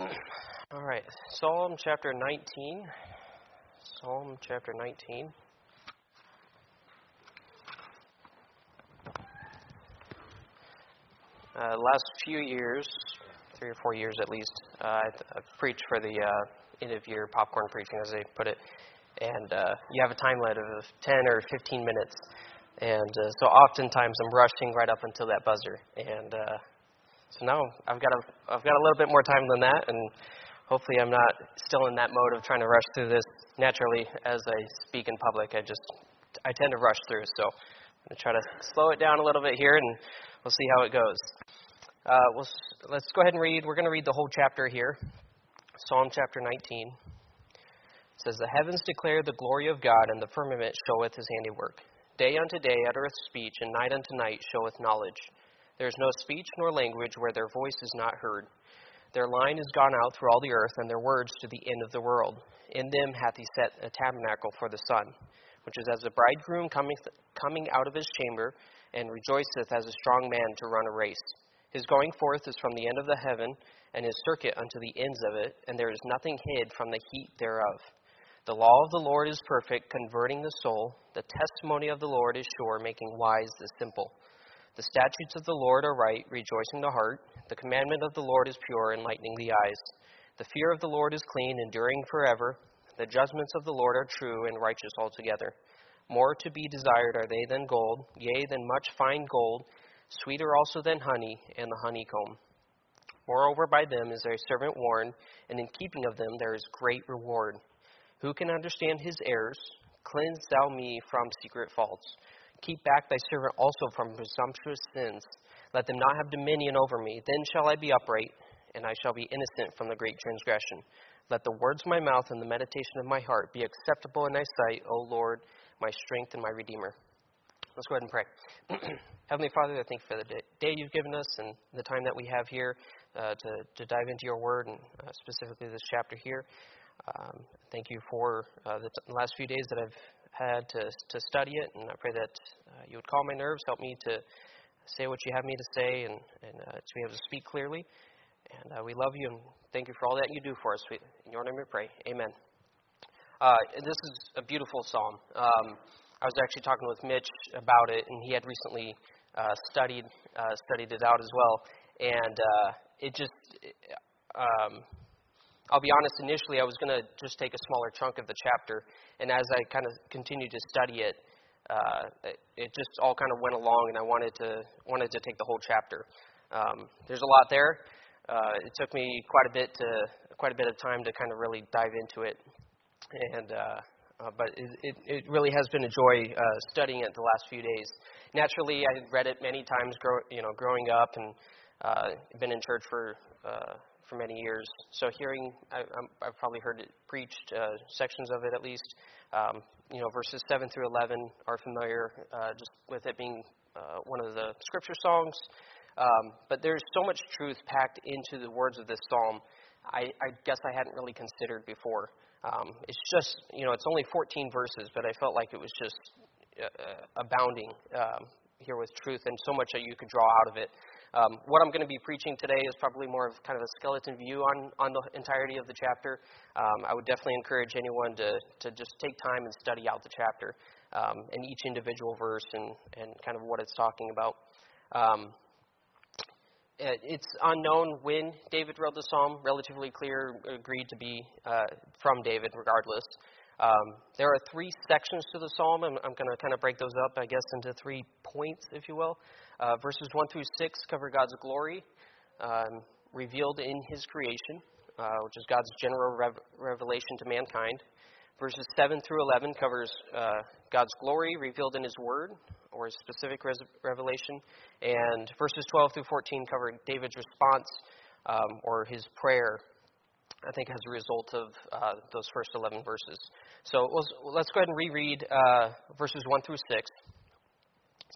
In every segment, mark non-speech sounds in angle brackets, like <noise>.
All right, Psalm chapter 19. Psalm chapter 19. Uh, last few years, three or four years at least, uh, I've, preached for the uh, end of year popcorn preaching, as they put it. And uh, you have a time limit of 10 or 15 minutes. And uh, so oftentimes I'm rushing right up until that buzzer. And uh, so now I've got, a, I've got a little bit more time than that. And hopefully I'm not still in that mode of trying to rush through this naturally as I speak in public. I just, I tend to rush through. So I'm going to try to slow it down a little bit here and we'll see how it goes. Uh, we'll, let's go ahead and read. We're going to read the whole chapter here Psalm chapter 19. It says, The heavens declare the glory of God, and the firmament showeth his handiwork. Day unto day uttereth speech, and night unto night showeth knowledge. There is no speech nor language where their voice is not heard. Their line is gone out through all the earth, and their words to the end of the world. In them hath he set a tabernacle for the sun, which is as a bridegroom coming, coming out of his chamber, and rejoiceth as a strong man to run a race. His going forth is from the end of the heaven, and his circuit unto the ends of it, and there is nothing hid from the heat thereof. The law of the Lord is perfect, converting the soul. The testimony of the Lord is sure, making wise the simple. The statutes of the Lord are right, rejoicing the heart. The commandment of the Lord is pure, enlightening the eyes. The fear of the Lord is clean, enduring forever. The judgments of the Lord are true and righteous altogether. More to be desired are they than gold, yea, than much fine gold sweeter also than honey and the honeycomb. Moreover, by them is their servant warned, and in keeping of them there is great reward. Who can understand his errors? Cleanse thou me from secret faults. Keep back thy servant also from presumptuous sins. Let them not have dominion over me. Then shall I be upright, and I shall be innocent from the great transgression. Let the words of my mouth and the meditation of my heart be acceptable in thy sight, O Lord, my strength and my redeemer. Let's go ahead and pray. <clears throat> Heavenly Father, I thank you for the day you've given us and the time that we have here uh, to, to dive into your word and uh, specifically this chapter here. Um, thank you for uh, the t- last few days that I've had to, to study it, and I pray that uh, you would calm my nerves, help me to say what you have me to say, and, and uh, to be able to speak clearly. And uh, we love you and thank you for all that you do for us. We, In your name we pray. Amen. this is a beautiful psalm. Um, I was actually talking with Mitch about it, and he had recently uh, studied uh, studied it out as well. And uh, it just, um, I'll be honest. Initially, I was going to just take a smaller chunk of the chapter, and as I kind of continued to study it, uh, it, just all kind of went along, and I wanted to wanted to take the whole chapter. Um, there's a lot there. Uh, it took me quite a bit to quite a bit of time to kind of really dive into it, and uh, uh, but it, it, it, really has been a joy uh, studying it the last few days. Naturally, I read it many times, grow, you know, growing up, and uh, been in church for for many years. So hearing, I, have probably heard it preached, uh, sections of it at least. Um, you know, verses seven through eleven are familiar, uh, just with it being uh, one of the scripture songs. Um, but there's so much truth packed into the words of this psalm. I, I guess I hadn't really considered before. Um, it's just, you know, it's only 14 verses, but I felt like it was just uh, uh, abounding um, here with truth and so much that you could draw out of it. Um, what I'm going to be preaching today is probably more of kind of a skeleton view on, on the entirety of the chapter. Um, I would definitely encourage anyone to, to just take time and study out the chapter um, and each individual verse and, and kind of what it's talking about. Um, it's unknown when David wrote the psalm. Relatively clear, agreed to be uh, from David, regardless. Um, there are three sections to the psalm. I'm, I'm going to kind of break those up, I guess, into three points, if you will. Uh, verses 1 through 6 cover God's glory um, revealed in His creation, uh, which is God's general rev- revelation to mankind. Verses 7 through 11 covers uh, God's glory revealed in His Word, or His specific res- revelation. And verses 12 through 14 cover David's response, um, or his prayer, I think, as a result of uh, those first 11 verses. So let's go ahead and reread uh, verses 1 through 6. It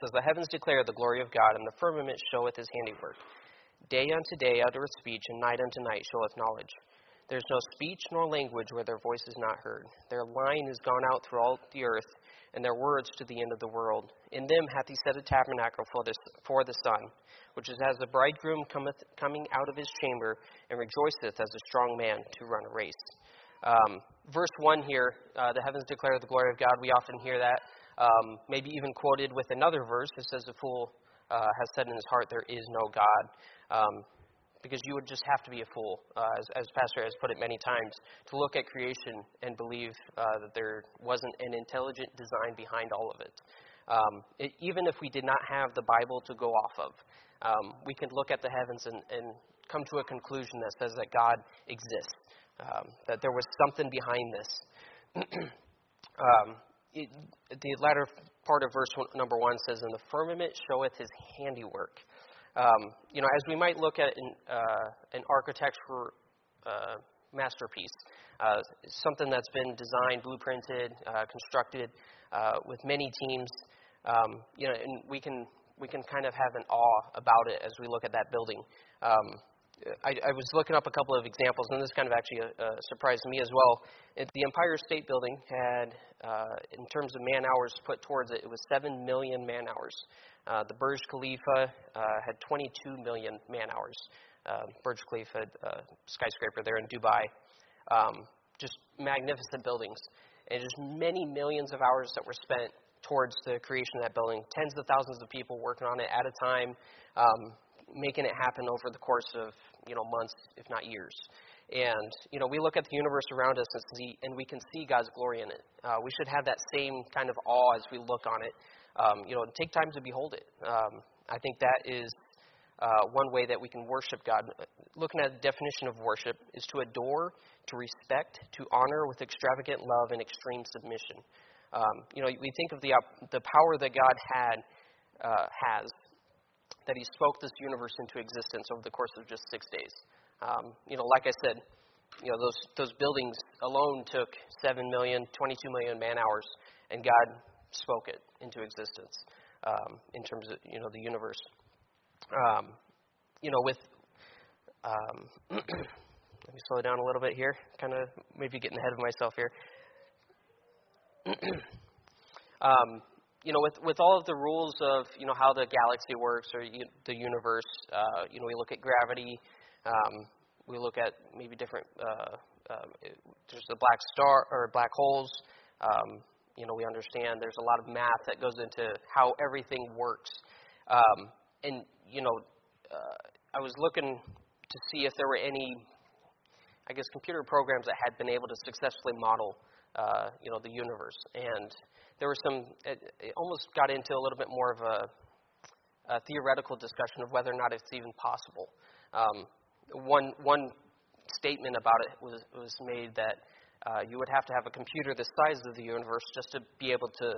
says, The heavens declare the glory of God, and the firmament showeth His handiwork. Day unto day uttereth speech, and night unto night showeth knowledge. There is no speech nor language where their voice is not heard. Their line is gone out through all the earth, and their words to the end of the world. In them hath he set a tabernacle for, this, for the sun, which is as the bridegroom cometh, coming out of his chamber, and rejoiceth as a strong man to run a race. Um, verse 1 here, uh, the heavens declare the glory of God. We often hear that, um, maybe even quoted with another verse that says, The fool uh, has said in his heart, There is no God. Um, because you would just have to be a fool, uh, as, as Pastor has put it many times, to look at creation and believe uh, that there wasn't an intelligent design behind all of it. Um, it. Even if we did not have the Bible to go off of, um, we can look at the heavens and, and, come to a conclusion that says that God exists, um, that there was something behind this. <clears throat> Um, it, the latter part of verse one, number one says, "And the firmament showeth his handiwork." Um, you know, as we might look at an, uh, an architecture uh, masterpiece, uh, something that's been designed, blueprinted, uh, constructed uh, with many teams, um, you know, and we can we can kind of have an awe about it as we look at that building. Um, I, I, was looking up a couple of examples, and this kind of actually uh, surprised me as well. It, the Empire State Building had, uh, in terms of man hours put towards it, it was 7 million man hours. Uh, the Burj Khalifa uh, had 22 million man hours. Uh, Burj Khalifa uh, skyscraper there in Dubai. Um, just magnificent buildings. And just many millions of hours that were spent towards the creation of that building. Tens of thousands of people working on it at a time, um, making it happen over the course of you know months, if not years. And you know, we look at the universe around us and see, and we can see God's glory in it. Uh, we should have that same kind of awe as we look on it um, you know, take time to behold it. Um, I think that is uh, one way that we can worship God. Looking at the definition of worship is to adore, to respect, to honor with extravagant love and extreme submission. Um, you know, we think of the uh, the power that God had uh, has that He spoke this universe into existence over the course of just six days. Um, you know, like I said, you know those those buildings alone took seven million, 22 million man hours, and God spoke it into existence um, in terms of you know the universe. Um, you know, with um, <clears throat> let me slow down a little bit here. Kind of maybe getting ahead of myself here. <clears throat> um, you know, with with all of the rules of you know how the galaxy works or you, the universe, uh, you know, we look at gravity. Um, we look at maybe different. Uh, uh, there's the black star or black holes. Um, you know, we understand there's a lot of math that goes into how everything works. Um, and, you know, uh, I was looking to see if there were any, I guess, computer programs that had been able to successfully model, uh, you know, the universe. And there were some, it, it almost got into a little bit more of a, a theoretical discussion of whether or not it's even possible. Um, one, one statement about it was, was made that uh, you would have to have a computer the size of the universe just to be able to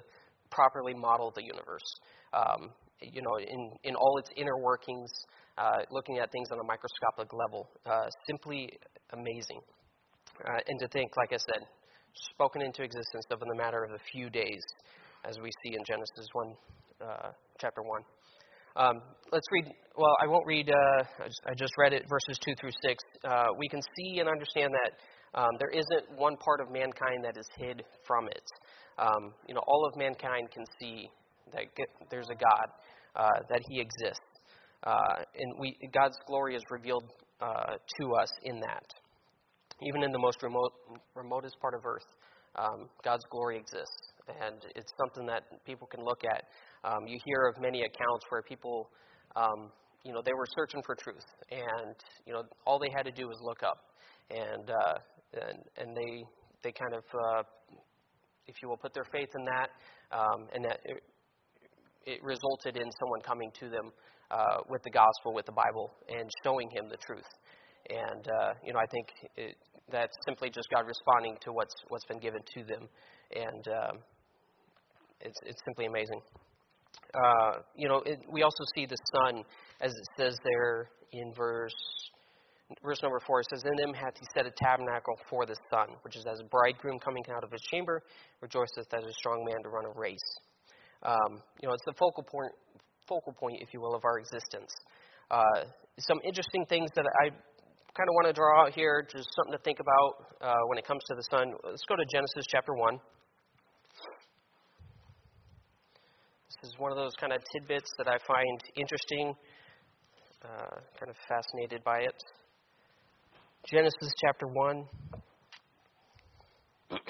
properly model the universe. Um, you know, in, in all its inner workings, uh, looking at things on a microscopic level. Uh, simply amazing. Uh, and to think, like I said, spoken into existence of in the matter of a few days, as we see in Genesis 1, uh, chapter 1. Um, let's read, well, I won't read, uh, I just, I, just, read it, verses 2 through 6. we can see and understand that um, there isn't one part of mankind that is hid from it. Um, you know, all of mankind can see that there's a God, uh, that He exists, uh, and we, God's glory is revealed uh, to us in that. Even in the most remote, remotest part of Earth, um, God's glory exists, and it's something that people can look at. Um, you hear of many accounts where people, um, you know, they were searching for truth, and you know, all they had to do was look up, and uh, and, and they they kind of, uh, if you will, put their faith in that, um, and that it, it, resulted in someone coming to them uh, with the gospel, with the Bible, and showing him the truth. And uh, you know, I think it, that's simply just God responding to what's what's been given to them, and um, it's it's simply amazing. Uh, you know, it, we also see the sun, as it says there in verse verse number four, it says, In them hath he set a tabernacle for the sun, which is as a bridegroom coming out of his chamber, rejoiceth as a strong man to run a race. Um, you know, it's the focal point, focal point, if you will, of our existence. Uh, some interesting things that I kind of want to draw out here, just something to think about uh, when it comes to the sun. Let's go to Genesis chapter 1. This is one of those kind of tidbits that I find interesting, uh, kind of fascinated by it. Genesis chapter 1. <clears throat>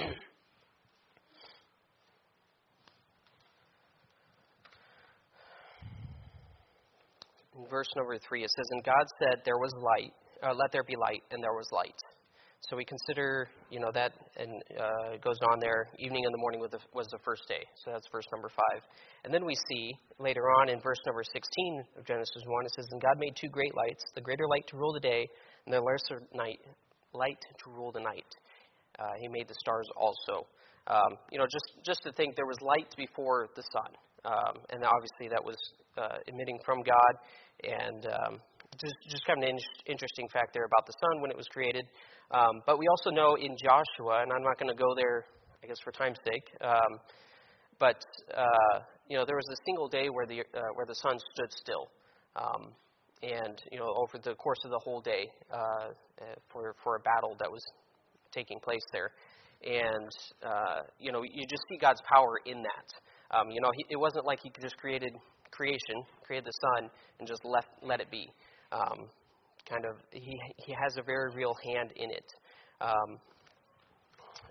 In verse number 3, it says, And God said, There was light, uh, let there be light, and there was light. So we consider, you know, that, and uh, it goes on there, evening and the morning was the, was the first day. So that's verse number 5. And then we see later on in verse number 16 of Genesis 1, it says, And God made two great lights, the greater light to rule the day, and the lesser night, light to rule the night. Uh, he made the stars also. Um, you know, just, just to think there was light before the sun. Um, and obviously that was uh, emitting from God. And um, just, just kind of an in- interesting fact there about the sun when it was created. Um, but we also know in Joshua, and I'm not going to go there, I guess, for time's sake. Um, but uh, you know, there was a single day where the uh, where the sun stood still, um, and you know, over the course of the whole day, uh, for for a battle that was taking place there, and uh, you know, you just see God's power in that. Um, you know, he, it wasn't like He just created creation, created the sun, and just left let it be. Um, kind of he he has a very real hand in it. Um,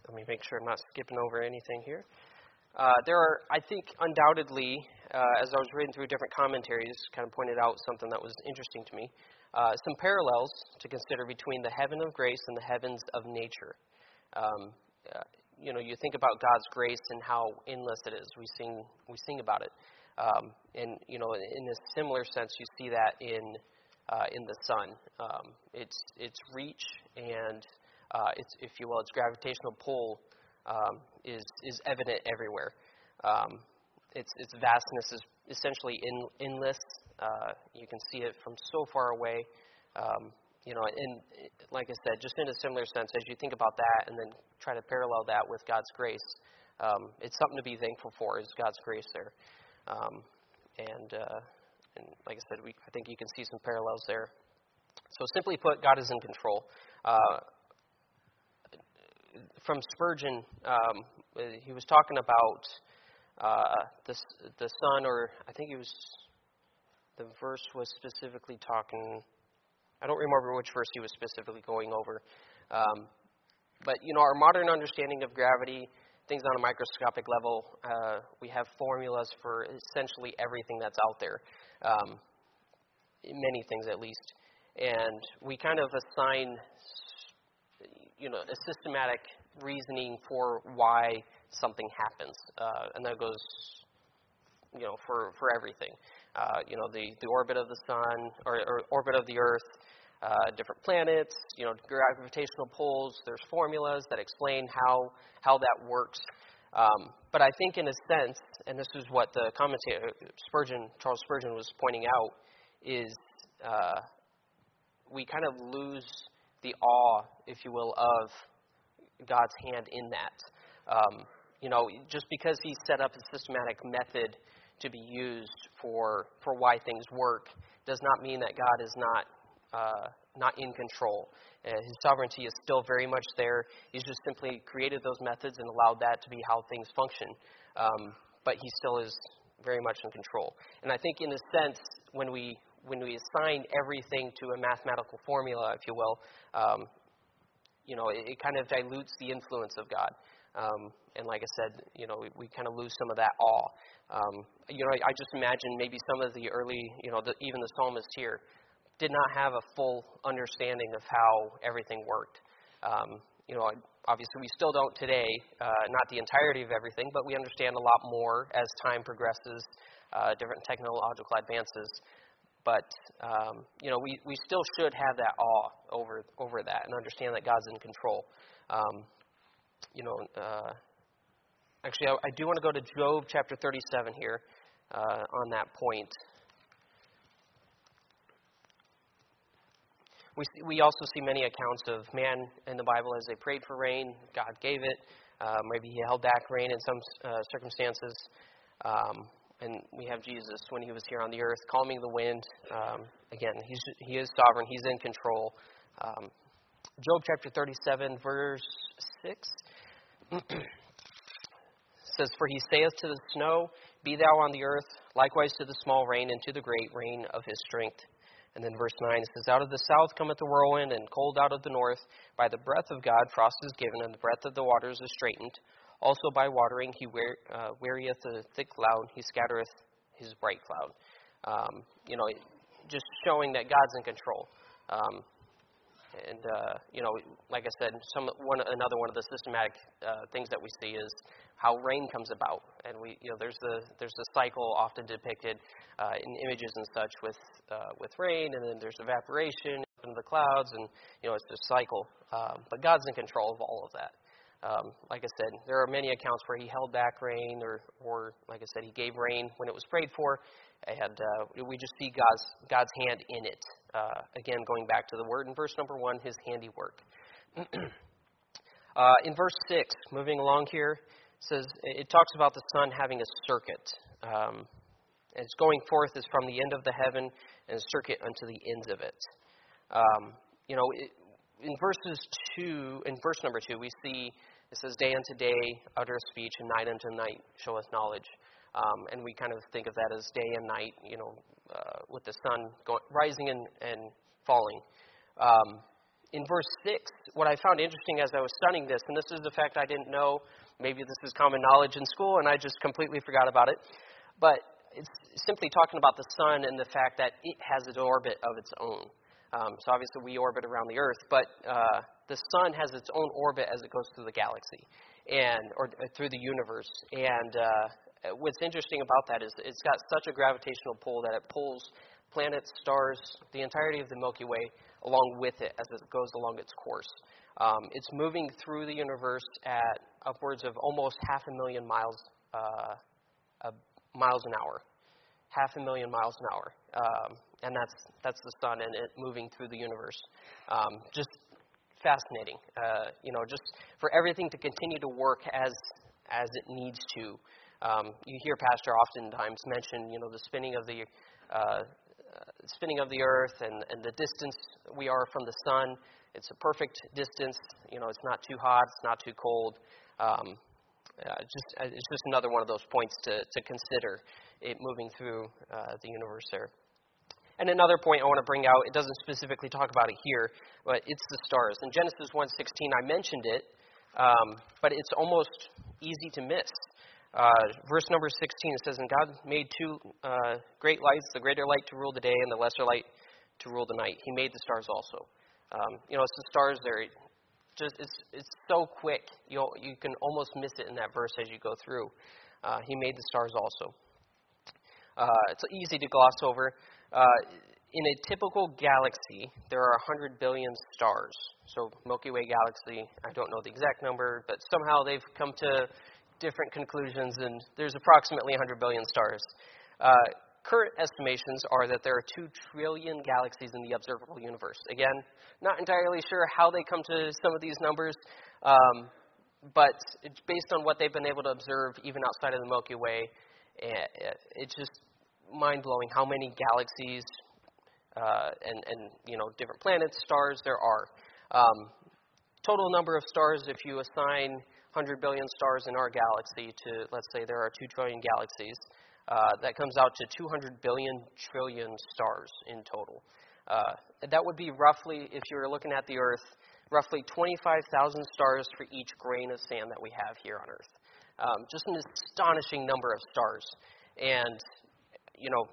let me make sure I'm not skipping over anything here. Uh, there are, I think, undoubtedly, uh, as I was reading through different commentaries, kind of pointed out something that was interesting to me. Uh, some parallels to consider between the heaven of grace and the heavens of nature. Um, uh, you know, you think about God's grace and how endless it is. We sing, we sing about it. Um, and you know, in a similar sense, you see that in uh, in the sun. Um, its its reach and uh, its, if you will, its gravitational pull um, is is evident everywhere. Um, its its vastness is essentially in, endless. Uh, you can see it from so far away. Um, you know, and like I said, just in a similar sense, as you think about that, and then try to parallel that with God's grace, um, it's something to be thankful for. Is God's grace there? Um, and uh, and like I said, we, I think you can see some parallels there. So, simply put, God is in control. Uh, from Spurgeon, um, he was talking about uh, the, the sun, or I think he was, the verse was specifically talking, I don't remember which verse he was specifically going over. Um, but, you know, our modern understanding of gravity, things on a microscopic level, uh, we have formulas for essentially everything that's out there um, many things at least. And we kind of assign, you know, a systematic reasoning for why something happens, uh, and that goes, you know, for for everything. Uh, you know, the the orbit of the sun or, or orbit of the Earth, uh, different planets, you know, gravitational pulls. There's formulas that explain how how that works. Um, but I think, in a sense, and this is what the commentator Spurgeon, Charles Spurgeon, was pointing out, is uh, we kind of lose the awe, if you will, of God's hand in that. Um, you know, just because He set up a systematic method to be used for for why things work, does not mean that God is not uh, not in control. Uh, his sovereignty is still very much there. He's just simply created those methods and allowed that to be how things function. Um, but he still is very much in control. And I think, in a sense, when we when we assign everything to a mathematical formula, if you will, um, you know, it, it, kind of dilutes the influence of God. Um, and like I said, you know, we, we kind of lose some of that awe. Um, you know, I, I just imagine maybe some of the early, you know, the, even the psalmist here, did not have a full understanding of how everything worked. Um, you know, obviously we still don't today, uh, not the entirety of everything, but we understand a lot more as time progresses, uh, different technological advances. But um, you know, we, we still should have that awe over over that and understand that God's in control. Um, you know, uh, actually, I, I do want to go to Job chapter 37 here uh, on that point. We, see, we also see many accounts of man in the Bible as they prayed for rain, God gave it. Uh, maybe he held back rain in some uh, circumstances. Um, and we have Jesus when he was here on the earth, calming the wind. Um, again, he's, he is sovereign, he's in control. Um, Job chapter 37, verse 6 <clears throat> says, For he saith to the snow, Be thou on the earth, likewise to the small rain, and to the great rain of his strength. And then verse 9 says, Out of the south cometh the whirlwind, and cold out of the north. By the breath of God frost is given, and the breath of the waters is straitened. Also by watering he wear, uh, wearieth the thick cloud, he scattereth his bright cloud. Um, you know, just showing that God's in control. Um, and uh, you know, like I said, some one another one of the systematic uh, things that we see is how rain comes about, and we you know there's the there's the cycle often depicted uh, in images and such with uh, with rain, and then there's evaporation into the clouds, and you know it's a cycle. Um, but God's in control of all of that. Um, like I said, there are many accounts where He held back rain, or or like I said, He gave rain when it was prayed for, and uh, we just see God's God's hand in it. Uh, again, going back to the word in verse number one, His handiwork. <clears throat> uh, in verse six, moving along here, says it talks about the sun having a circuit. Um, its going forth is from the end of the heaven and circuit unto the ends of it. Um, you know, it, in verses two, in verse number two, we see it says, "Day unto day uttereth speech, and night unto night showeth knowledge." Um, and we kind of think of that as day and night, you know, uh, with the sun going, rising and, and falling. Um, in verse 6, what I found interesting as I was studying this, and this is the fact I didn't know, maybe this is common knowledge in school, and I just completely forgot about it, but it's simply talking about the sun and the fact that it has its orbit of its own. Um, so obviously we orbit around the Earth, but uh, the sun has its own orbit as it goes through the galaxy and or, or through the universe. And uh, what's interesting about that is it's got such a gravitational pull that it pulls planets, stars, the entirety of the Milky Way along with it as it goes along its course. Um, it's moving through the universe at upwards of almost half a million miles uh, uh, miles an hour, half a million miles an hour, um, and that's that's the sun and it moving through the universe. Um, just fascinating, uh, you know, just for everything to continue to work as as it needs to. Um, you hear Pastor oftentimes mention, you know, the spinning of the uh, spinning of the earth and, and the distance we are from the sun. It's a perfect distance. You know, it's not too hot, it's not too cold. Um, uh, just uh, it's just another one of those points to, to consider it moving through uh, the universe there. And another point I want to bring out, it doesn't specifically talk about it here, but it's the stars. In Genesis 1:16, I mentioned it, um, but it's almost easy to miss. Uh, verse number 16 it says, And God made two uh, great lights, the greater light to rule the day and the lesser light to rule the night. He made the stars also. Um, you know, it's the stars there. Just it's it's so quick. You you can almost miss it in that verse as you go through. Uh, he made the stars also. Uh, it's easy to gloss over. Uh, in a typical galaxy, there are 100 billion stars. So Milky Way galaxy, I don't know the exact number, but somehow they've come to different conclusions, and there's approximately 100 billion stars. Uh, current estimations are that there are 2 trillion galaxies in the observable universe. Again, not entirely sure how they come to some of these numbers, um, but based on what they've been able to observe, even outside of the Milky Way, eh, it's just mind blowing how many galaxies uh, and, and you know different planets, stars there are. Um, total number of stars, if you assign 100 billion stars in our galaxy to, let's say, there are 2 trillion galaxies, uh, that comes out to 200 billion trillion stars in total. Uh, that would be roughly, if you were looking at the Earth, roughly 25,000 stars for each grain of sand that we have here on Earth. Um, just an astonishing number of stars. And, you know,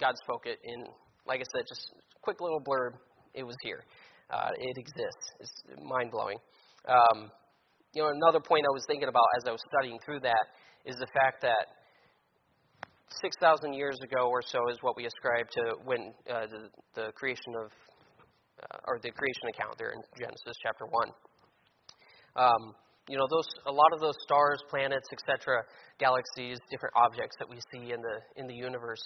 God spoke it in, like I said, just quick little blurb. It was here. Uh, it exists. It's mind blowing. Um, you know, another point I was thinking about as I was studying through that is the fact that 6,000 years ago or so is what we ascribe to when uh, the, the creation of, uh, or the creation account there in Genesis chapter 1. Um, you know, those a lot of those stars, planets, etc., galaxies, different objects that we see in the in the universe,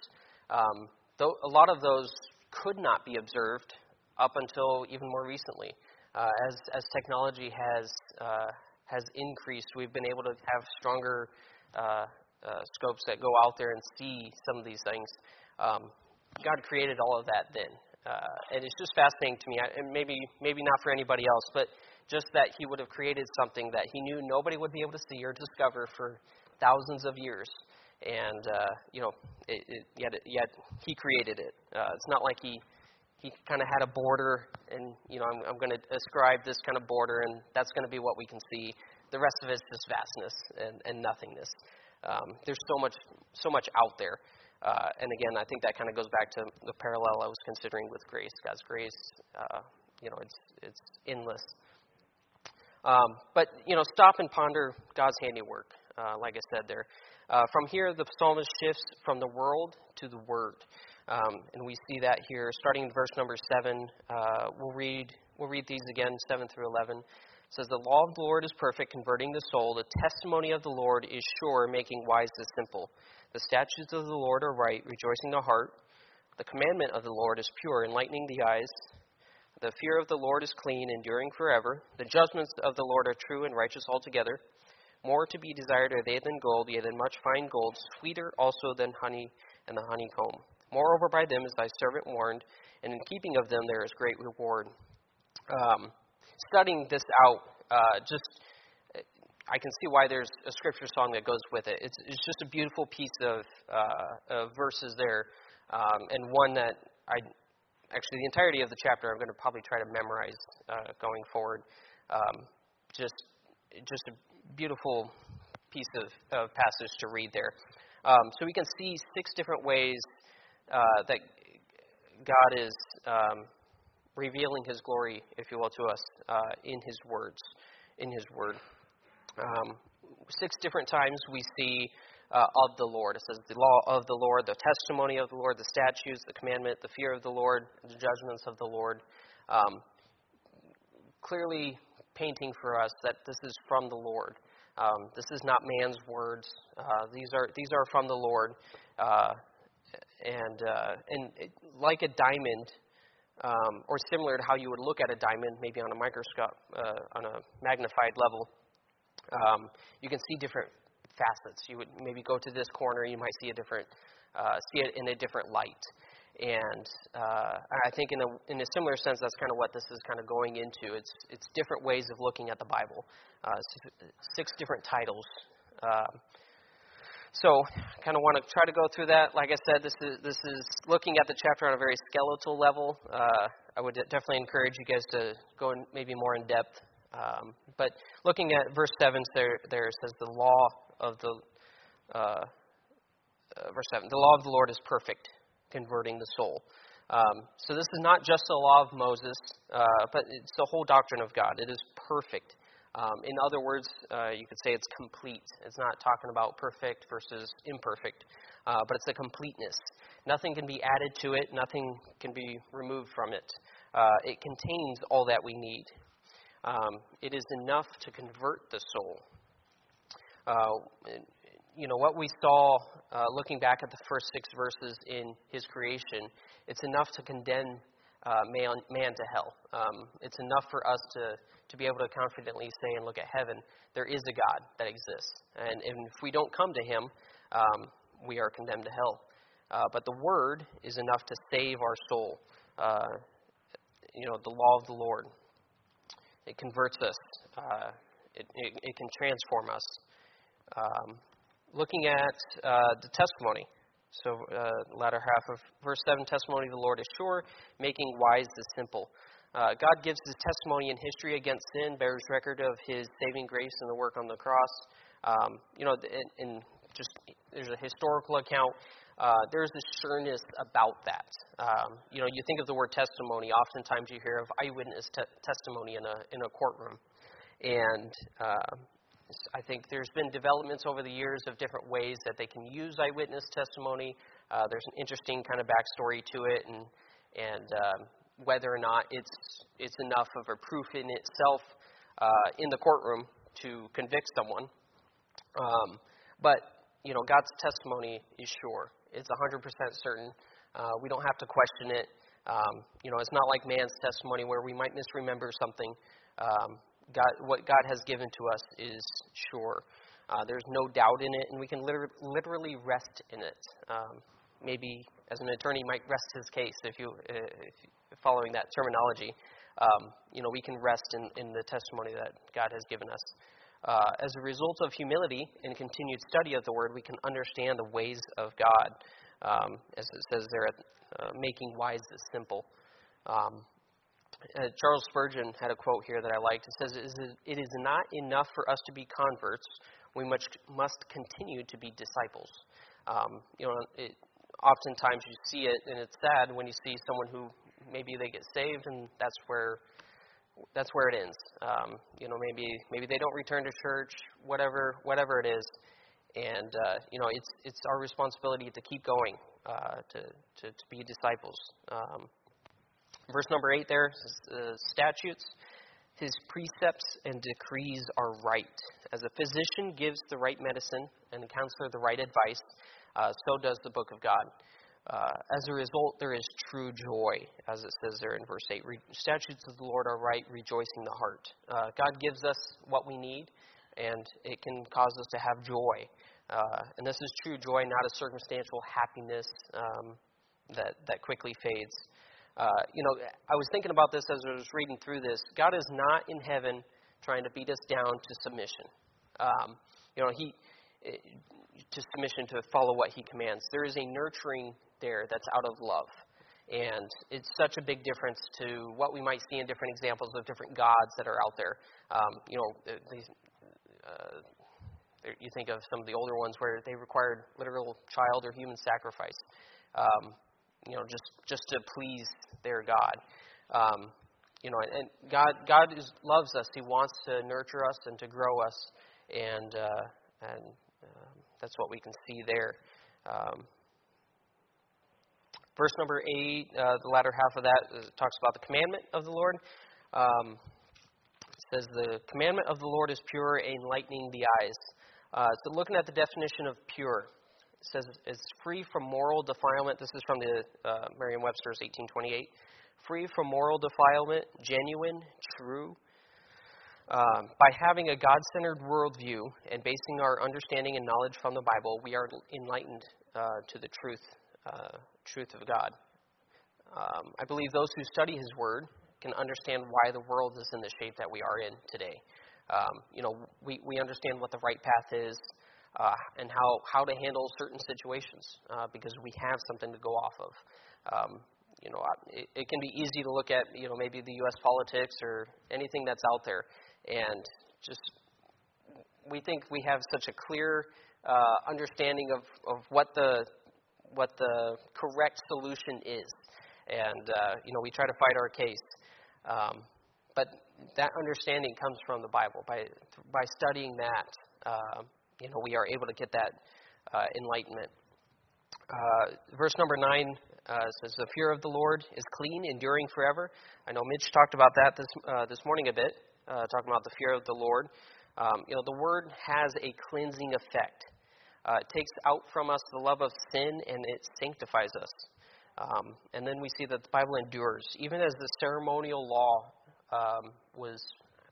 um, though a lot of those could not be observed up until even more recently, uh, as as technology has uh, has increased. We've been able to have stronger uh, uh, scopes that go out there and see some of these things. Um, God created all of that then, uh, and it's just fascinating to me. And maybe maybe not for anybody else, but just that He would have created something that He knew nobody would be able to see or discover for thousands of years, and uh, you know, it, it, yet yet He created it. Uh, it's not like He He kind of had a border, and you know, I'm, I'm going to ascribe this kind of border, and that's going to be what we can see. The rest of it's just vastness and, and nothingness. Um, there's so much so much out there. Uh, and again, I think that kind of goes back to the parallel I was considering with grace. God's grace, uh, you know, it's it's endless. Um, but you know, stop and ponder God's handiwork. Uh, like I said there, uh, from here the psalmist shifts from the world to the Word, um, and we see that here, starting in verse number seven. Uh, we'll read we'll read these again, seven through eleven. It says, The law of the Lord is perfect, converting the soul. The testimony of the Lord is sure, making wise the simple. The statutes of the Lord are right, rejoicing the heart. The commandment of the Lord is pure, enlightening the eyes. The fear of the Lord is clean, enduring forever. The judgments of the Lord are true and righteous altogether. More to be desired are they than gold, yea, than much fine gold, sweeter also than honey and the honeycomb. Moreover, by them is thy servant warned, and in keeping of them there is great reward. Um, studying this out, uh, just I can see why there's a scripture song that goes with it. It's, it's just a beautiful piece of, uh, of verses there, um, and one that I actually the entirety of the chapter I'm going to probably try to memorize uh, going forward. Um, just just a beautiful piece of, of passage to read there. Um, so we can see six different ways uh, that God is um, revealing His glory, if you will, to us uh, in His words, in His Word. Um, six different times we see uh, of the Lord. It says the law of the Lord, the testimony of the Lord, the statutes, the commandment, the fear of the Lord, the judgments of the Lord. Um, clearly painting for us that this is from the Lord. Um, this is not man's words. Uh, these are these are from the Lord, uh, and uh, and it, like a diamond, um, or similar to how you would look at a diamond, maybe on a microscope, uh, on a magnified level. Um, you can see different facets. You would maybe go to this corner, you might see a different, uh, see it in a different light. And uh, I think in a, in a similar sense, that's kind of what this is kind of going into. It's, it's different ways of looking at the Bible, uh, six different titles. So, kind of want to try to go through that. Like I said, this is this is looking at the chapter on a very skeletal level. Uh, I would definitely encourage you guys to go in maybe more in depth. Um, but looking at verse seven, there there says the law of the uh, uh, verse seven. The law of the Lord is perfect, converting the soul. Um, so this is not just the law of Moses, uh, but it's the whole doctrine of God. It is perfect. Um, in other words, uh, you could say it's complete. It's not talking about perfect versus imperfect, uh, but it's a completeness. Nothing can be added to it. Nothing can be removed from it. Uh, it contains all that we need. Um, it is enough to convert the soul. Uh, you know, what we saw uh, looking back at the first six verses in his creation, it's enough to condemn uh, man, man to hell. Um, it's enough for us to, to be able to confidently say and look at heaven, there is a God that exists. And, and if we don't come to him, um, we are condemned to hell. Uh, but the Word is enough to save our soul. Uh, you know, the law of the Lord. It converts us. Uh, it, it, it, can transform us. Um, looking at uh, the testimony. So, uh, latter half of verse 7 testimony of the Lord is sure, making wise the simple. Uh, God gives his testimony in history against sin, bears record of his saving grace and the work on the cross. Um, you know, in, in, just there's a historical account. Uh, there's a sureness about that. Um, you know, you think of the word testimony. Oftentimes, you hear of eyewitness te- testimony in a in a courtroom, and uh, I think there's been developments over the years of different ways that they can use eyewitness testimony. Uh, there's an interesting kind of backstory to it, and and um, whether or not it's it's enough of a proof in itself uh, in the courtroom to convict someone. Um, but you know, God's testimony is sure; it's 100% certain. Uh, we don't have to question it. Um, you know, it's not like man's testimony where we might misremember something. Um, God, what God has given to us is sure. Uh, there's no doubt in it, and we can liter- literally rest in it. Um, maybe as an attorney might rest his case if you, if following that terminology. Um, you know, we can rest in, in the testimony that God has given us. Uh, as a result of humility and continued study of the Word, we can understand the ways of God. Um, as it says there, uh, making wise the simple. Um, uh, Charles Spurgeon had a quote here that I liked. It says, It is not enough for us to be converts, we must, must continue to be disciples. Um, you know, it, oftentimes you see it, and it's sad when you see someone who maybe they get saved, and that's where that's where it ends. Um, you know, maybe maybe they don't return to church, whatever whatever it is, and uh, you know, it's it's our responsibility to keep going, uh, to, to to be disciples. Um, verse number eight there uh, statutes. His precepts and decrees are right. As a physician gives the right medicine and a counselor the right advice, uh, so does the book of God. Uh, as a result, there is true joy, as it says there in verse 8. Re- statutes of the Lord are right, rejoicing the heart. Uh, God gives us what we need, and it can cause us to have joy. Uh, and this is true joy, not a circumstantial happiness um, that, that quickly fades. Uh, you know, I was thinking about this as I was reading through this. God is not in heaven trying to beat us down to submission. Um, you know, He eh, to submission to follow what He commands. There is a nurturing there that's out of love. And it's such a big difference to what we might see in different examples of different gods that are out there. Um, you know, these, uh, you think of some of the older ones where they required literal child or human sacrifice, um, you know, just just to please their God. Um, you know, and God God is, loves us. He wants to nurture us and to grow us, and uh, and um, that's what we can see there. Um, Verse number 8, uh, the latter half of that uh, talks about the commandment of the Lord. Um, it says, The commandment of the Lord is pure, enlightening the eyes. Uh, so, looking at the definition of pure, it says it's free from moral defilement. This is from the uh, Merriam Webster's 1828. Free from moral defilement, genuine, true. Um, by having a God centered worldview and basing our understanding and knowledge from the Bible, we are enlightened uh, to the truth uh, truth of God. Um, I believe those who study His Word can understand why the world is in the shape that we are in today. Um, you know, we, we understand what the right path is uh, and how, how to handle certain situations uh, because we have something to go off of. Um, you know, it, it can be easy to look at, you know, maybe the U.S. politics or anything that's out there and just we think we have such a clear uh, understanding of, of what the what the correct solution is. And, uh, you know, we try to fight our case. Um, but that understanding comes from the Bible. By, by studying that, uh, you know, we are able to get that uh, enlightenment. Uh, verse number 9 uh, says, The fear of the Lord is clean, enduring forever. I know Mitch talked about that this, uh, this morning a bit, talking about the fear of the Lord. Um, you know, the word has a cleansing effect. Uh, it takes out from us the love of sin and it sanctifies us. Um, and then we see that the Bible endures. Even as the ceremonial law um, was,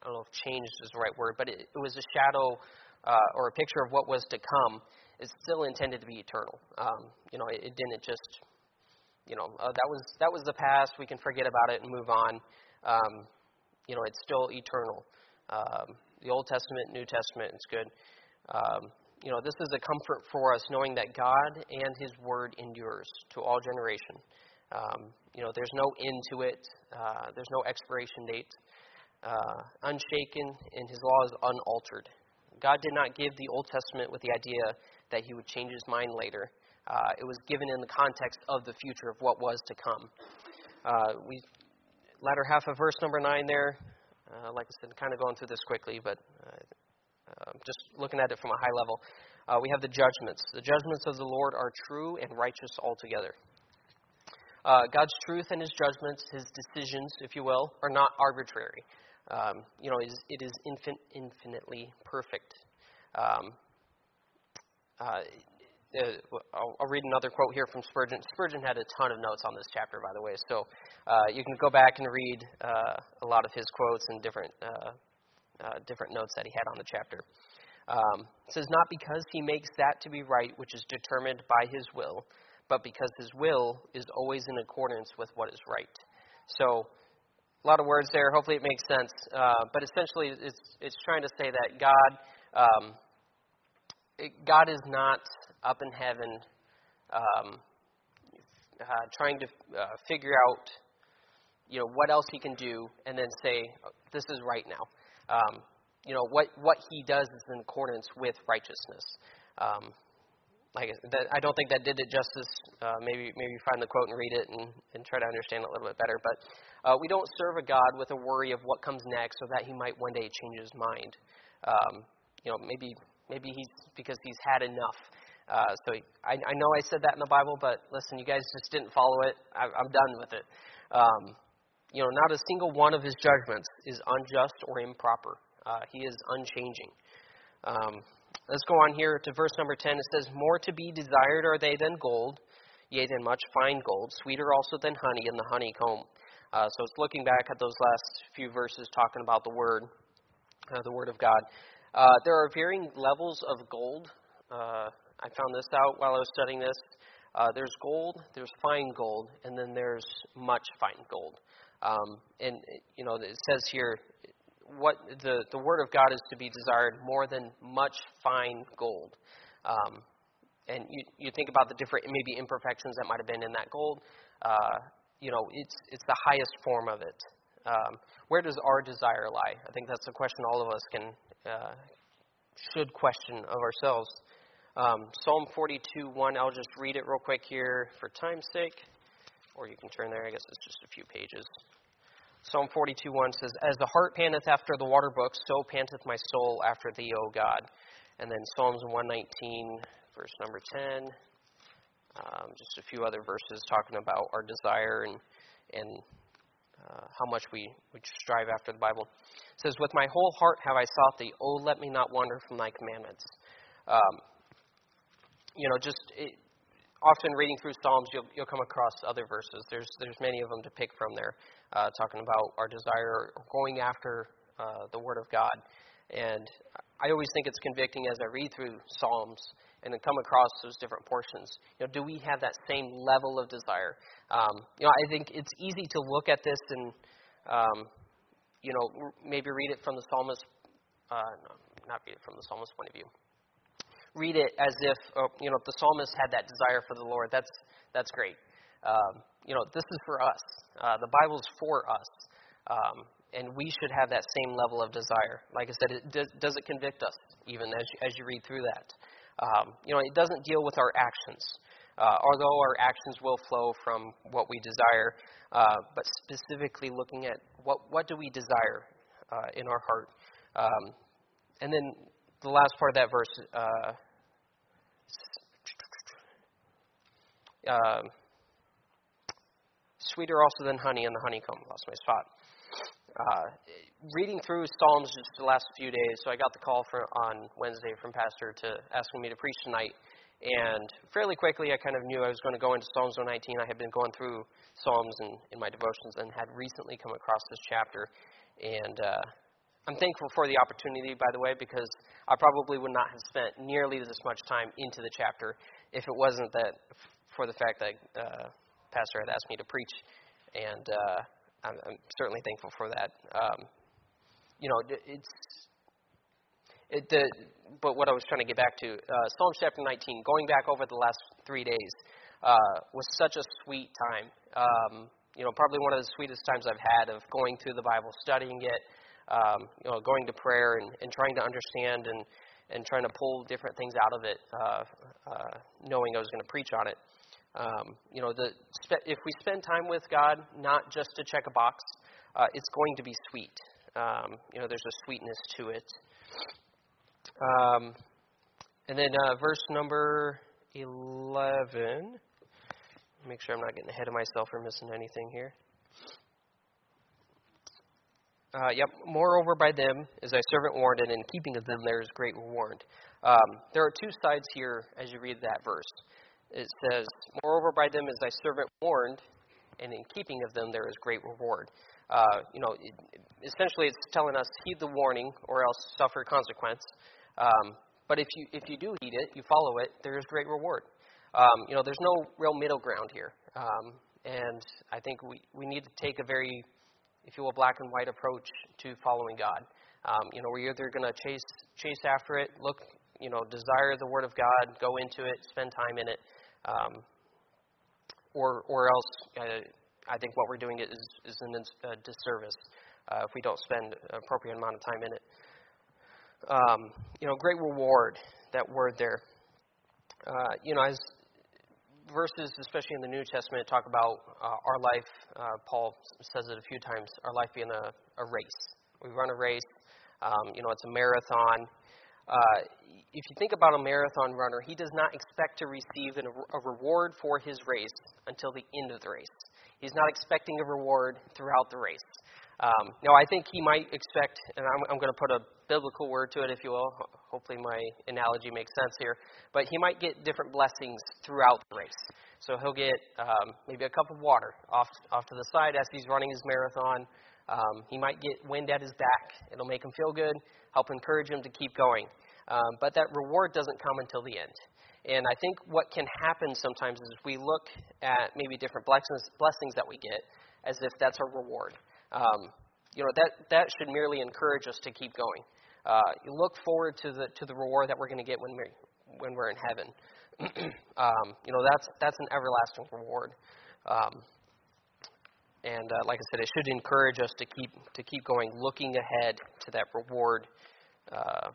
I don't know if changed is the right word, but it, it was a shadow uh, or a picture of what was to come, it's still intended to be eternal. Um, you know, it, it, didn't just, you know, uh, that was that was the past. We can forget about it and move on. Um, you know, it's still eternal. Um, the Old Testament, New Testament, it's good. You know, this is a comfort for us knowing that God and His Word endures to all generation. Um, you know, there's no end to it. Uh, there's no expiration date. Uh, unshaken, and His law is unaltered. God did not give the Old Testament with the idea that He would change His mind later. Uh, it was given in the context of the future of what was to come. Uh, we latter half of verse number nine there. Uh, like I said, kind of going through this quickly, but uh, just looking at it from a high level, uh, we have the judgments. The judgments of the Lord are true and righteous altogether. Uh, God's truth and His judgments, His decisions, if you will, are not arbitrary. Um, you know, it is, it is infin- infinitely perfect. Um, uh, uh, I'll, I'll, read another quote here from Spurgeon. Spurgeon had a ton of notes on this chapter, by the way, so uh, you can go back and read uh, a lot of his quotes and different different notes that he had on the chapter. Um, says, Not because he makes that to be right which is determined by his will, but because his will is always in accordance with what is right. So, a lot of words there. Hopefully, it makes sense. Uh, but essentially, it's it's trying to say that God, um, it, God is not up in heaven, um, uh, trying to uh, figure out, you know, what else He can do, and then say, "This is right now." Um, you know, what what He does is in accordance with righteousness. Um, like that, I don't think that did it justice. Uh, maybe maybe find the quote and read it and, and try to understand it a little bit better. But uh, we don't serve a God with a worry of what comes next, or that He might one day change His mind. Um, you know, maybe maybe He's because He's had enough. Uh, so he, I, I know I said that in the Bible, but listen, you guys just didn't follow it. I, I'm done with it. Um, you know, not a single one of His judgments is unjust or improper. Uh, he is unchanging. Um, Let's go on here to verse number 10. It says, More to be desired are they than gold, yea, than much fine gold, sweeter also than honey in the honeycomb. Uh, so it's looking back at those last few verses talking about the Word, uh, the Word of God. Uh, there are varying levels of gold. Uh, I found this out while I was studying this. Uh, there's gold, there's fine gold, and then there's much fine gold. Um, and you know, it says here what the, the word of God is to be desired more than much fine gold. Um, and you, you think about the different maybe imperfections that might have been in that gold. Uh, you know, it's it's the highest form of it. Um, where does our desire lie? I think that's a question all of us can uh, should question of ourselves. Um, Psalm 42, 1. I'll just read it real quick here for time's sake, or you can turn there. I guess it's just a few pages. Psalm 42 1 says, As the hart panteth after the water brook, so panteth my soul after thee, O God. And then Psalms 119, verse number 10. Um, just a few other verses talking about our desire and, and uh, how much we, we strive after the Bible. It says, With my whole heart have I sought thee. O let me not wander from thy commandments. Um, you know, just it, often reading through Psalms, you'll, you'll come across other verses. There's, there's many of them to pick from there, uh, talking about our desire, going after uh, the Word of God. And I always think it's convicting as I read through Psalms and then come across those different portions. You know, do we have that same level of desire? Um, you know, I think it's easy to look at this and, um, you know, maybe read it from the psalmist, uh, no, not read it from the psalmist's point of view read it as if oh, you know the psalmist had that desire for the Lord. That's that's great. Um, you know, this is for us. Uh, the Bible's for us, um, and we should have that same level of desire. Like I said, it does, it convict us even as as you read through that? Um, you know, it doesn't deal with our actions. Uh, although our actions will flow from what we desire, uh, but specifically looking at what what do we desire uh, in our heart, um, and then the last part of that verse, uh, sweeter also than honey in the honeycomb. Lost my spot. Uh, reading through Psalms just the last few days, so I got the call for, on Wednesday from Pastor to asking me to preach tonight. And fairly quickly, I kind of knew I was going to go into Psalms 119. I had been going through Psalms in, in my devotions and had recently come across this chapter. And uh, I'm thankful for the opportunity, by the way, because I probably would not have spent nearly this much time into the chapter if it wasn't that for the fact that uh, Pastor had asked me to preach, and uh, I'm, I'm, certainly thankful for that. Um, you know, it's it. The, but what I was trying to get back to, uh, Psalms chapter 19, going back over the last three days, uh, was such a sweet time. Um, you know, probably one of the sweetest times I've had of going through the Bible, studying it, um, you know, going to prayer and, and trying to understand and and trying to pull different things out of it, uh, uh, knowing I was going to preach on it. Um, you know, the, if we spend time with God, not just to check a box, uh, it's going to be sweet. Um, you know, there's a sweetness to it. Um, and then uh, verse number 11. Make sure I'm not getting ahead of myself or missing anything here. Uh, yep. Moreover, by them is thy servant warned, and in keeping of them there is great reward. Um, there are two sides here as you read that verse it says, Moreover, by them is thy servant warned, and in keeping of them there is great reward. Uh, you know, it, essentially it's telling us heed the warning or else suffer consequence. Um, but if you if you do heed it, you follow it, there is great reward. Um, you know, there's no real middle ground here, um, and I think we we need to take a very if you will, black and white approach to following God. Um, you know, we're either going to chase chase after it, look, you know, desire the Word of God, go into it, spend time in it, um, or or else uh, I think what we're doing is is a disservice uh, if we don't spend an appropriate amount of time in it. Um, you know, great reward. That word there. Uh, you know, as verses, especially in the New Testament, talk about uh, our life. Uh, Paul says it a few times. Our life being a, a race. We run a race. Um, you know, it's a marathon. Uh, if you think about a marathon runner, he does not expect to receive an, a reward for his race until the end of the race. He's not expecting a reward throughout the race. Um, now, I think he might expect, and I'm, I'm going to put a biblical word to it, if you will. Hopefully, my analogy makes sense here. But he might get different blessings throughout the race. So he'll get um, maybe a cup of water off off to the side as he's running his marathon. Um, he might get wind at his back. It'll make him feel good, help encourage him to keep going. Um, but that reward doesn't come until the end. And I think what can happen sometimes is we look at maybe different blessings, blessings that we get as if that's a reward. Um, you know that that should merely encourage us to keep going. Uh, you look forward to the to the reward that we're going to get when we when we're in heaven. <clears throat> um, you know that's that's an everlasting reward. Um, and uh, like I said, it should encourage us to keep to keep going, looking ahead to that reward uh,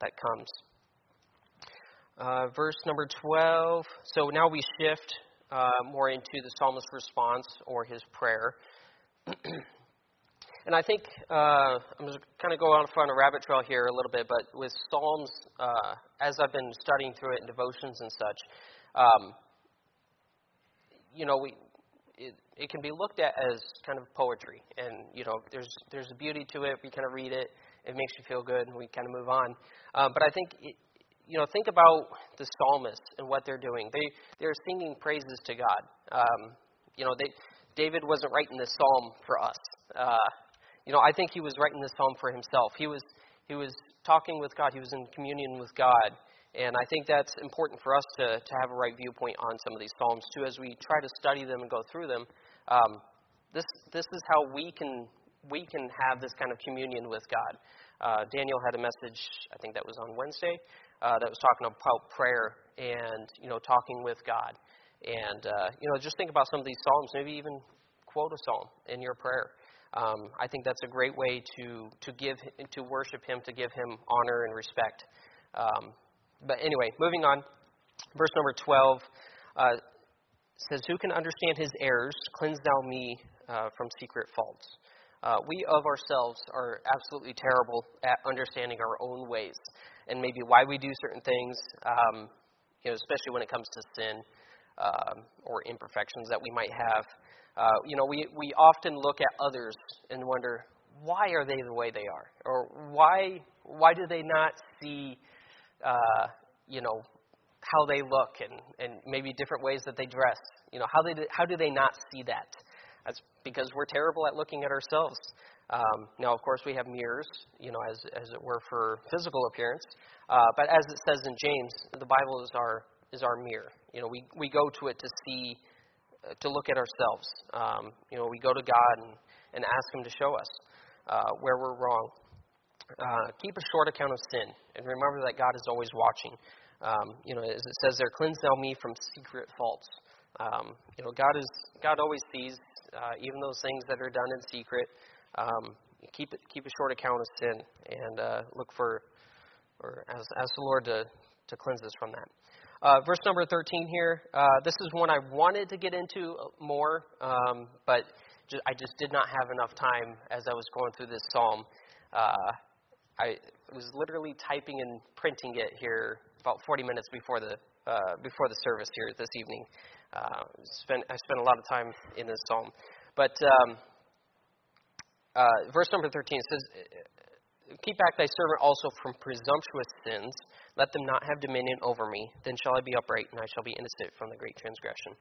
that comes. Uh, verse number 12. So now we shift uh, more into the psalmist's response or his prayer. And I think uh, I'm just kind of go on on a rabbit trail here a little bit, but with Psalms, uh, as I've been studying through it in devotions and such, um, you know, we it, it can be looked at as kind of poetry, and you know, there's there's a beauty to it. We kind of read it, it makes you feel good, and we kind of move on. Um, but I think it, you know, think about the psalmists and what they're doing. They they're singing praises to God. Um, you know, they David wasn't writing this psalm for us. Uh, you know, I think he was writing this psalm for himself. He was he was talking with God. He was in communion with God. And I think that's important for us to, to have a right viewpoint on some of these psalms too, as we try to study them and go through them. Um, this this is how we can we can have this kind of communion with God. Uh, Daniel had a message, I think that was on Wednesday, uh, that was talking about prayer and you know talking with God. And uh, you know, just think about some of these psalms. Maybe even quote a psalm in your prayer. Um, I think that's a great way to to give to worship Him, to give Him honor and respect. Um, but anyway, moving on. Verse number twelve uh, says, "Who can understand His errors? Cleanse thou me uh, from secret faults." Uh, we of ourselves are absolutely terrible at understanding our own ways and maybe why we do certain things. Um, you know, especially when it comes to sin um, or imperfections that we might have. Uh, you know, we, we often look at others and wonder, why are they the way they are? Or why, why do they not see, uh, you know, how they look and, and maybe different ways that they dress? You know, how, they, how do they not see that? That's because we're terrible at looking at ourselves. Um, now, of course, we have mirrors, you know, as, as it were for physical appearance. Uh, but as it says in James, the Bible is our, is our mirror. You know, we, we go to it to see uh, to look at ourselves. Um, you know, we go to God and, and ask Him to show us uh, where we're wrong. Uh, keep a short account of sin, and remember that God is always watching. Um, you know, as it says there, cleanse thou me from secret faults. Um, you know, God is God always sees uh, even those things that are done in secret. Um, keep it, keep a short account of sin, and uh, look for or ask, ask the Lord to to cleanse us from that. Uh, verse number 13 here. Uh, this is one I wanted to get into more, um, but I just did not have enough time as I was going through this psalm. I was literally typing and printing it here about 40 minutes before the uh, before the service here this evening. Uh, spent I spent a lot of time in this psalm, but um, uh, verse number 13 says, Keep back thy servant also from presumptuous sins. Let them not have dominion over me. Then shall I be upright, and I shall be innocent from the great transgression.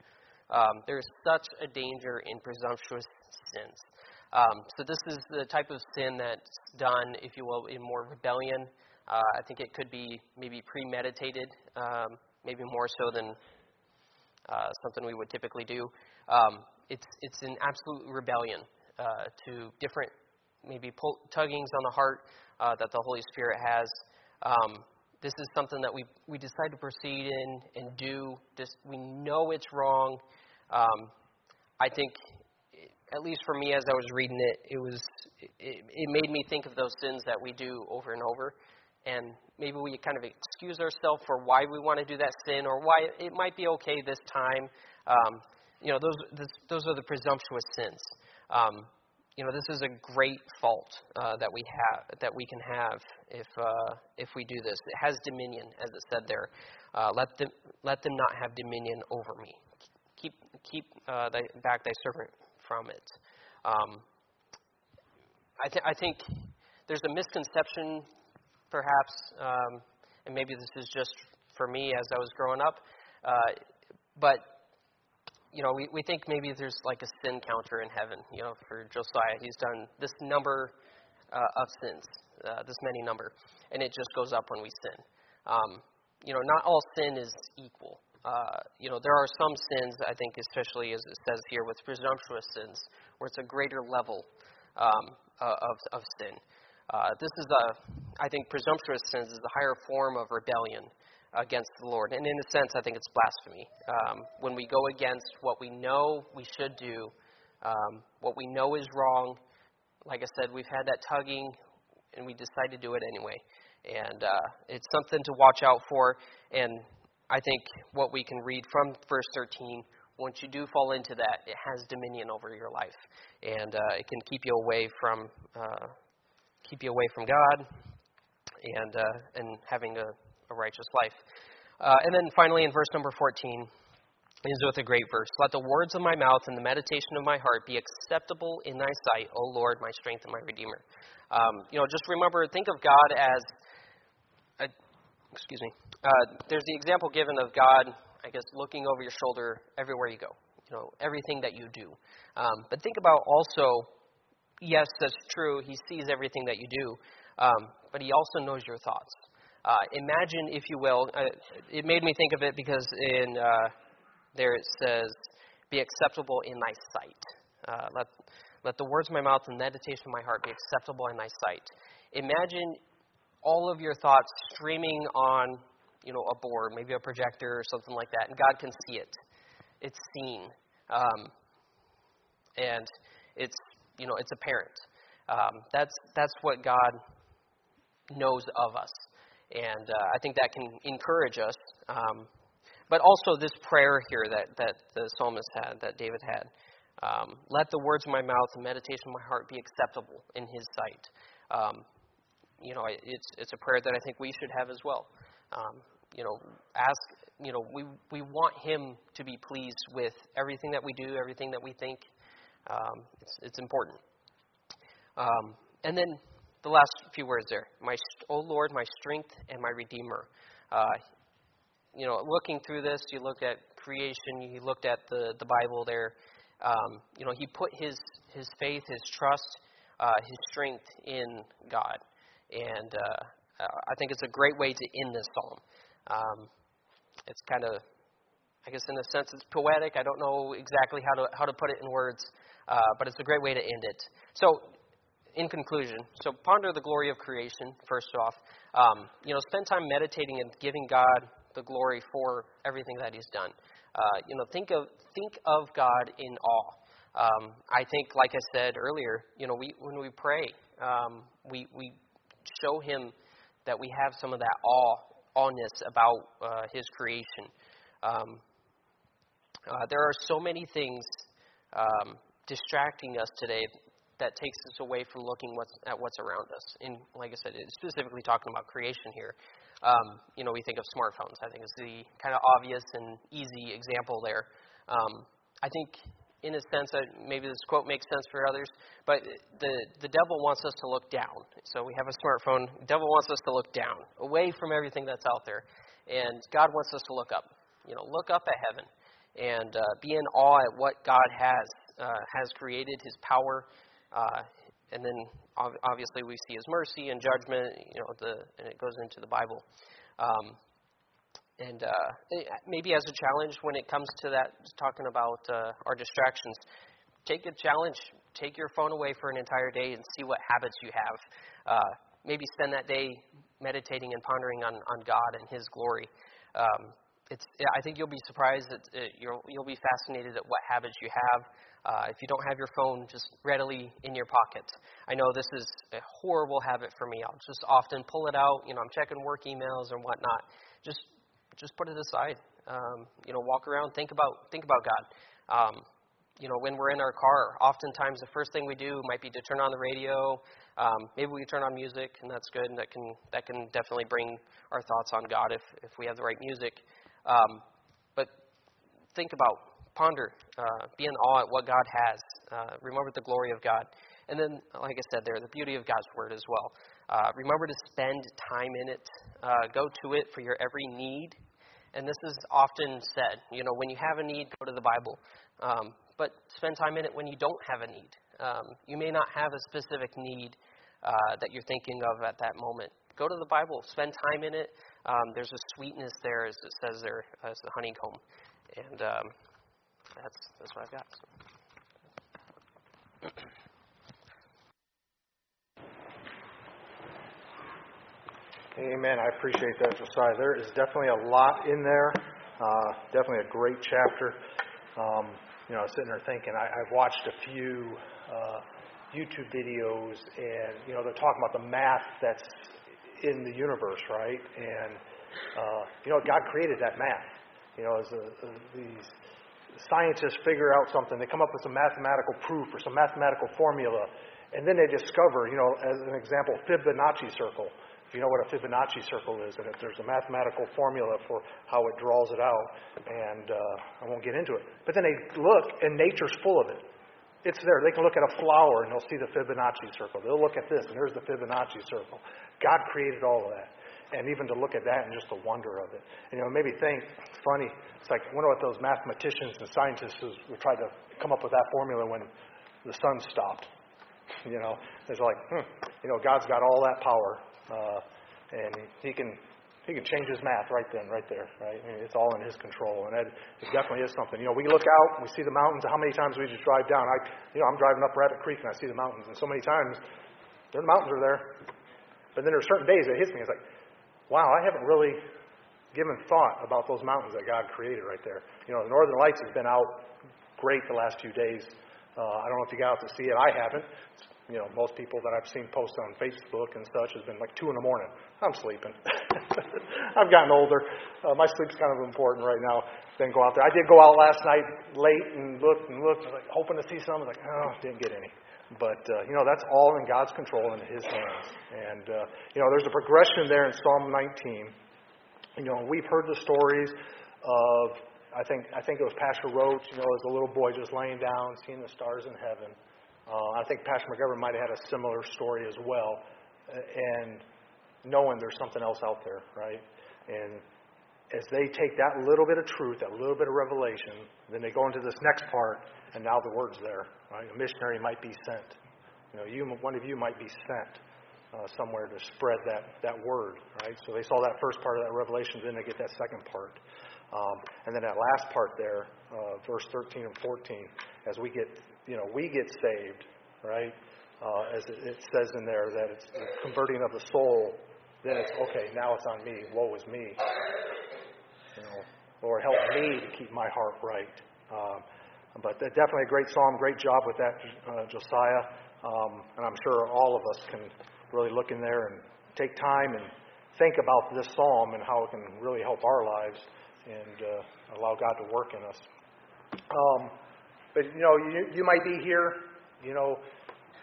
Um, there is such a danger in presumptuous sins. Um, so this is the type of sin that's done, if you will, in more rebellion. Uh, I think it could be maybe premeditated, um, maybe more so than uh, something we would typically do. Um, it's it's an absolute rebellion uh, to different maybe pull, tuggings on the heart uh, that the Holy Spirit has. Um, this is something that we we decide to proceed in and do. This we know it's wrong. Um, I think, at least for me, as I was reading it, it was it, it made me think of those sins that we do over and over, and maybe we kind of excuse ourselves for why we want to do that sin or why it might be okay this time. Um, you know, those this, those are the presumptuous sins. Um, you know, this is a great fault uh, that we have that we can have if uh, if we do this. It has dominion, as it said there. Uh, let them let them not have dominion over me. Keep keep uh, thy, back thy servant from it. Um, I, th- I think there's a misconception, perhaps, um, and maybe this is just for me as I was growing up, uh, but you know, we, we think maybe there's like a sin counter in heaven. You know, for Josiah, he's done this number uh, of sins, uh, this many number, and it just goes up when we sin. Um, you know, not all sin is equal. Uh, you know, there are some sins, I think, especially as it says here, with presumptuous sins, where it's a greater level um, of, of sin. Uh, this is a, I think, presumptuous sins is a higher form of rebellion against the Lord. And in a sense, I think it's blasphemy. Um, when we go against what we know we should do, um, what we know is wrong, like I said, we've had that tugging, and we decide to do it anyway. And uh, it's something to watch out for. And I think what we can read from verse 13 once you do fall into that, it has dominion over your life, and uh, it can keep you away from uh, keep you away from God, and uh, and having a a righteous life. Uh, and then finally, in verse number 14, is with a great verse. Let the words of my mouth and the meditation of my heart be acceptable in thy sight, O Lord, my strength and my redeemer. Um, you know, just remember, think of God as, a, excuse me, uh, there's the example given of God, I guess, looking over your shoulder everywhere you go, you know, everything that you do. Um, but think about also, yes, that's true, He sees everything that you do, um, but He also knows your thoughts. Uh, imagine, if you will, uh, it made me think of it because in uh, there it says, "Be acceptable in thy sight." Uh, let let the words of my mouth and the meditation of my heart be acceptable in thy sight. Imagine all of your thoughts streaming on, you know, a board, maybe a projector or something like that, and God can see it. It's seen, um, and it's you know it's apparent. Um, that's that's what God knows of us. And uh, I think that can encourage us. Um, but also this prayer here that, that the psalmist had, that David had. Um, Let the words of my mouth and meditation of my heart be acceptable in his sight. Um, you know, it's, it's a prayer that I think we should have as well. Um, you know, ask, you know, we, we want him to be pleased with everything that we do, everything that we think. Um, it's, it's important. Um, and then the last few words there. My, oh Lord, my strength and my redeemer. Uh, you know, looking through this, you looked at creation, you looked at the, the Bible there. Um, you know, he put his, his faith, his trust, uh, his strength in God. And uh, I think it's a great way to end this psalm. Um, it's kind of, I guess, in a sense, it's poetic. I don't know exactly how to how to put it in words, uh, but it's a great way to end it. So, in conclusion, so ponder the glory of creation, first off. Um, you know, spend time meditating and giving God the glory for everything that He's done. Uh, you know, think of, think of God in awe. Um, I think, like I said earlier, you know, we, when we pray, um, we, we show Him that we have some of that awe, awness about uh, His creation. Um, uh, there are so many things um, distracting us today that takes us away from looking what's, at what's around us. And like I said, specifically talking about creation here. Um, you know, we think of smartphones. I think is the kind of obvious and easy example there. Um, I think, in a sense, maybe this quote makes sense for others, but the the devil wants us to look down. So we have a smartphone. The devil wants us to look down, away from everything that's out there, and God wants us to look up. You know, look up at heaven and uh, be in awe at what God has uh, has created, His power, uh, and then obviously we see his mercy and judgment, you know, the, and it goes into the Bible. Um, and uh, maybe as a challenge when it comes to that, talking about uh, our distractions, take a challenge. Take your phone away for an entire day and see what habits you have. Uh, maybe spend that day meditating and pondering on, on God and His glory. Um, it's, I think you'll be surprised that uh, you'll, you'll be fascinated at what habits you have. Uh, if you don't have your phone just readily in your pocket, I know this is a horrible habit for me. I'll just often pull it out. You know, I'm checking work emails and whatnot. Just, just put it aside. Um, you know, walk around, think about, think about God. Um, you know, when we're in our car, oftentimes the first thing we do might be to turn on the radio. Um, maybe we turn on music, and that's good. And that can that can definitely bring our thoughts on God if if we have the right music. Um, but think about, ponder, uh, be in awe at what God has. Uh, remember the glory of God. And then, like I said there, the beauty of God's Word as well. Uh, remember to spend time in it. Uh, go to it for your every need. And this is often said, you know, when you have a need, go to the Bible. Um, but spend time in it when you don't have a need. Um, you may not have a specific need uh, that you're thinking of at that moment. Go to the Bible, spend time in it, um, there's a sweetness there, as it says there, as the honeycomb. And um, that's, that's what I've got. <clears throat> Amen. I appreciate that, Josiah. There is definitely a lot in there. Uh, definitely a great chapter. Um, you know, I was sitting there thinking, I, I've watched a few uh, YouTube videos, and you know, they're talking about the math that's in the universe, right? And uh, you know, God created that math. You know, as a, a, these scientists figure out something, they come up with some mathematical proof or some mathematical formula, and then they discover, you know, as an example, Fibonacci circle. If you know what a Fibonacci circle is, and if there's a mathematical formula for how it draws it out, and uh, I won't get into it. But then they look, and nature's full of it. It's there. They can look at a flower and they'll see the Fibonacci circle. They'll look at this and there's the Fibonacci circle. God created all of that. And even to look at that and just the wonder of it. And, you know, maybe think, it's funny, it's like, I wonder what those mathematicians and scientists who tried to come up with that formula when the sun stopped. <laughs> You know, it's like, hmm, you know, God's got all that power. Uh, and he can he can change his math right then, right there, right? I mean, it's all in his control, and that it definitely is something. You know, we look out, we see the mountains. How many times we just drive down? I, you know, I'm driving up Rabbit Creek, and I see the mountains, and so many times, the mountains are there. But then there are certain days it hits me. It's like, wow, I haven't really given thought about those mountains that God created right there. You know, the Northern Lights has been out great the last few days. Uh, I don't know if you got out to see it. I haven't. It's you know, most people that I've seen post on Facebook and such has been like two in the morning. I'm sleeping. <laughs> I've gotten older. Uh, my sleep's kind of important right now. Then go out there. I did go out last night late and looked and looked, like hoping to see something. Like, oh, didn't get any. But uh, you know, that's all in God's control and His hands. And uh, you know, there's a progression there in Psalm 19. You know, we've heard the stories of. I think I think it was Pastor Roach. You know, as a little boy just laying down, seeing the stars in heaven. Uh, I think Pastor McGovern might have had a similar story as well, and knowing there's something else out there, right? And as they take that little bit of truth, that little bit of revelation, then they go into this next part, and now the word's there. Right? A missionary might be sent. You know, you, one of you might be sent uh, somewhere to spread that, that word, right? So they saw that first part of that revelation, then they get that second part. Um, and then that last part there, uh, verse 13 and 14, as we get you know, we get saved, right? Uh, as it, it says in there that it's the converting of the soul. Then it's okay. Now it's on me. Woe is me. You know, Lord, help me to keep my heart right. Um, but definitely a great psalm. Great job with that, uh, Josiah. Um, and I'm sure all of us can really look in there and take time and think about this psalm and how it can really help our lives and uh, allow God to work in us. Um, but, you know, you, you might be here, you know,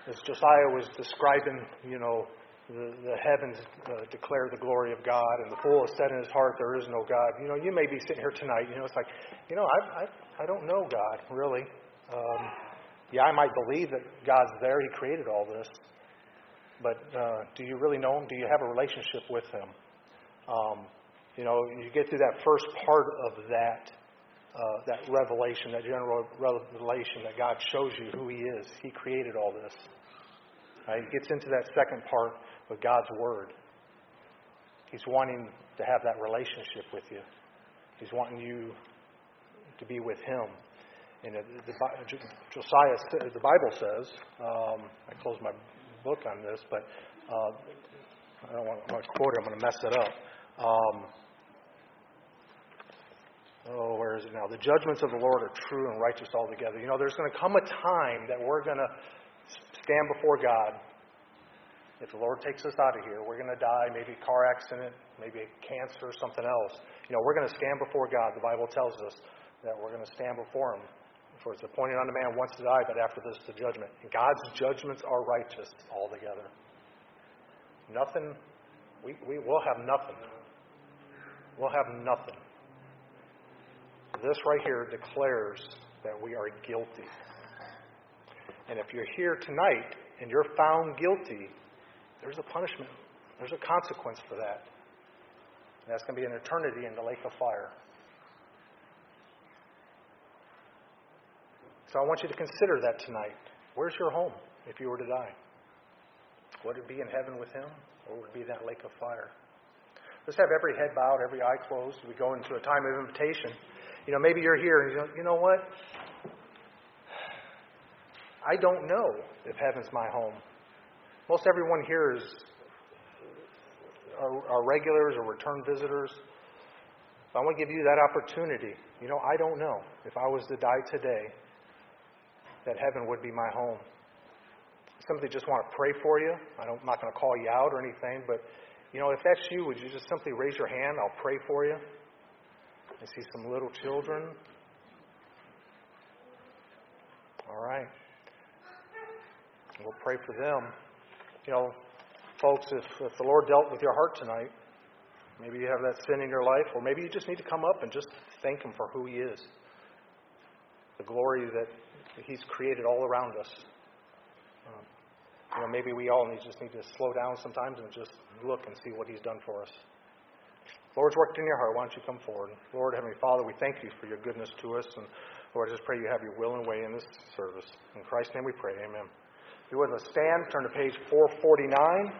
as Josiah was describing, you know, the, the heavens uh, declare the glory of God, and the fool has said in his heart, There is no God. You know, you may be sitting here tonight, you know, it's like, you know, I, I, I don't know God, really. Um, yeah, I might believe that God's there, He created all this. But uh, do you really know Him? Do you have a relationship with Him? Um, you know, you get through that first part of that uh, that revelation, that general revelation that God shows you who He is. He created all this. Right? He gets into that second part with God's Word. He's wanting to have that relationship with you. He's wanting you to be with Him. And it- the Josiah, the Bible says, um, I closed my book on this, but uh, I don't want to quote it, I'm going to mess it up. Um, oh, where is it now? The judgments of the Lord are true and righteous altogether. You know, there's going to come a time that we're going to stand before God. If the Lord takes us out of here, we're going to die, maybe a car accident, maybe a cancer, something else. You know, we're going to stand before God. The Bible tells us that we're going to stand before Him. For it's appointed unto man once to die, but after this the judgment. And God's judgments are righteous altogether. Nothing, we, we will have nothing. We'll have nothing. This right here declares that we are guilty. And if you're here tonight and you're found guilty, there's a punishment. There's a consequence for that. And that's going to be an eternity in the lake of fire. So I want you to consider that tonight. Where's your home if you were to die? Would it be in heaven with Him, or would it be that lake of fire? Let's have every head bowed, every eye closed. We go into a time of invitation. You know, maybe you're here and you go, you know what? I don't know if heaven's my home. Most everyone here is are, are regulars or return visitors. So I want to give you that opportunity. You know, I don't know if I was to die today that heaven would be my home. Simply just want to pray for you. I don't, I'm not going to call you out or anything, but you know, if that's you, would you just simply raise your hand? I'll pray for you. I see some little children. All right. We'll pray for them. You know, folks, if, if the Lord dealt with your heart tonight, maybe you have that sin in your life, or maybe you just need to come up and just thank Him for who He is. The glory that He's created all around us. Um, you know, maybe we all need, just need to slow down sometimes and just look and see what He's done for us. Lord's worked in your heart. Why don't you come forward? Lord, Heavenly Father, we thank you for your goodness to us. And Lord, I just pray you have your will and way in this service. In Christ's name we pray. Amen. If you would, let's stand. Turn to page 449.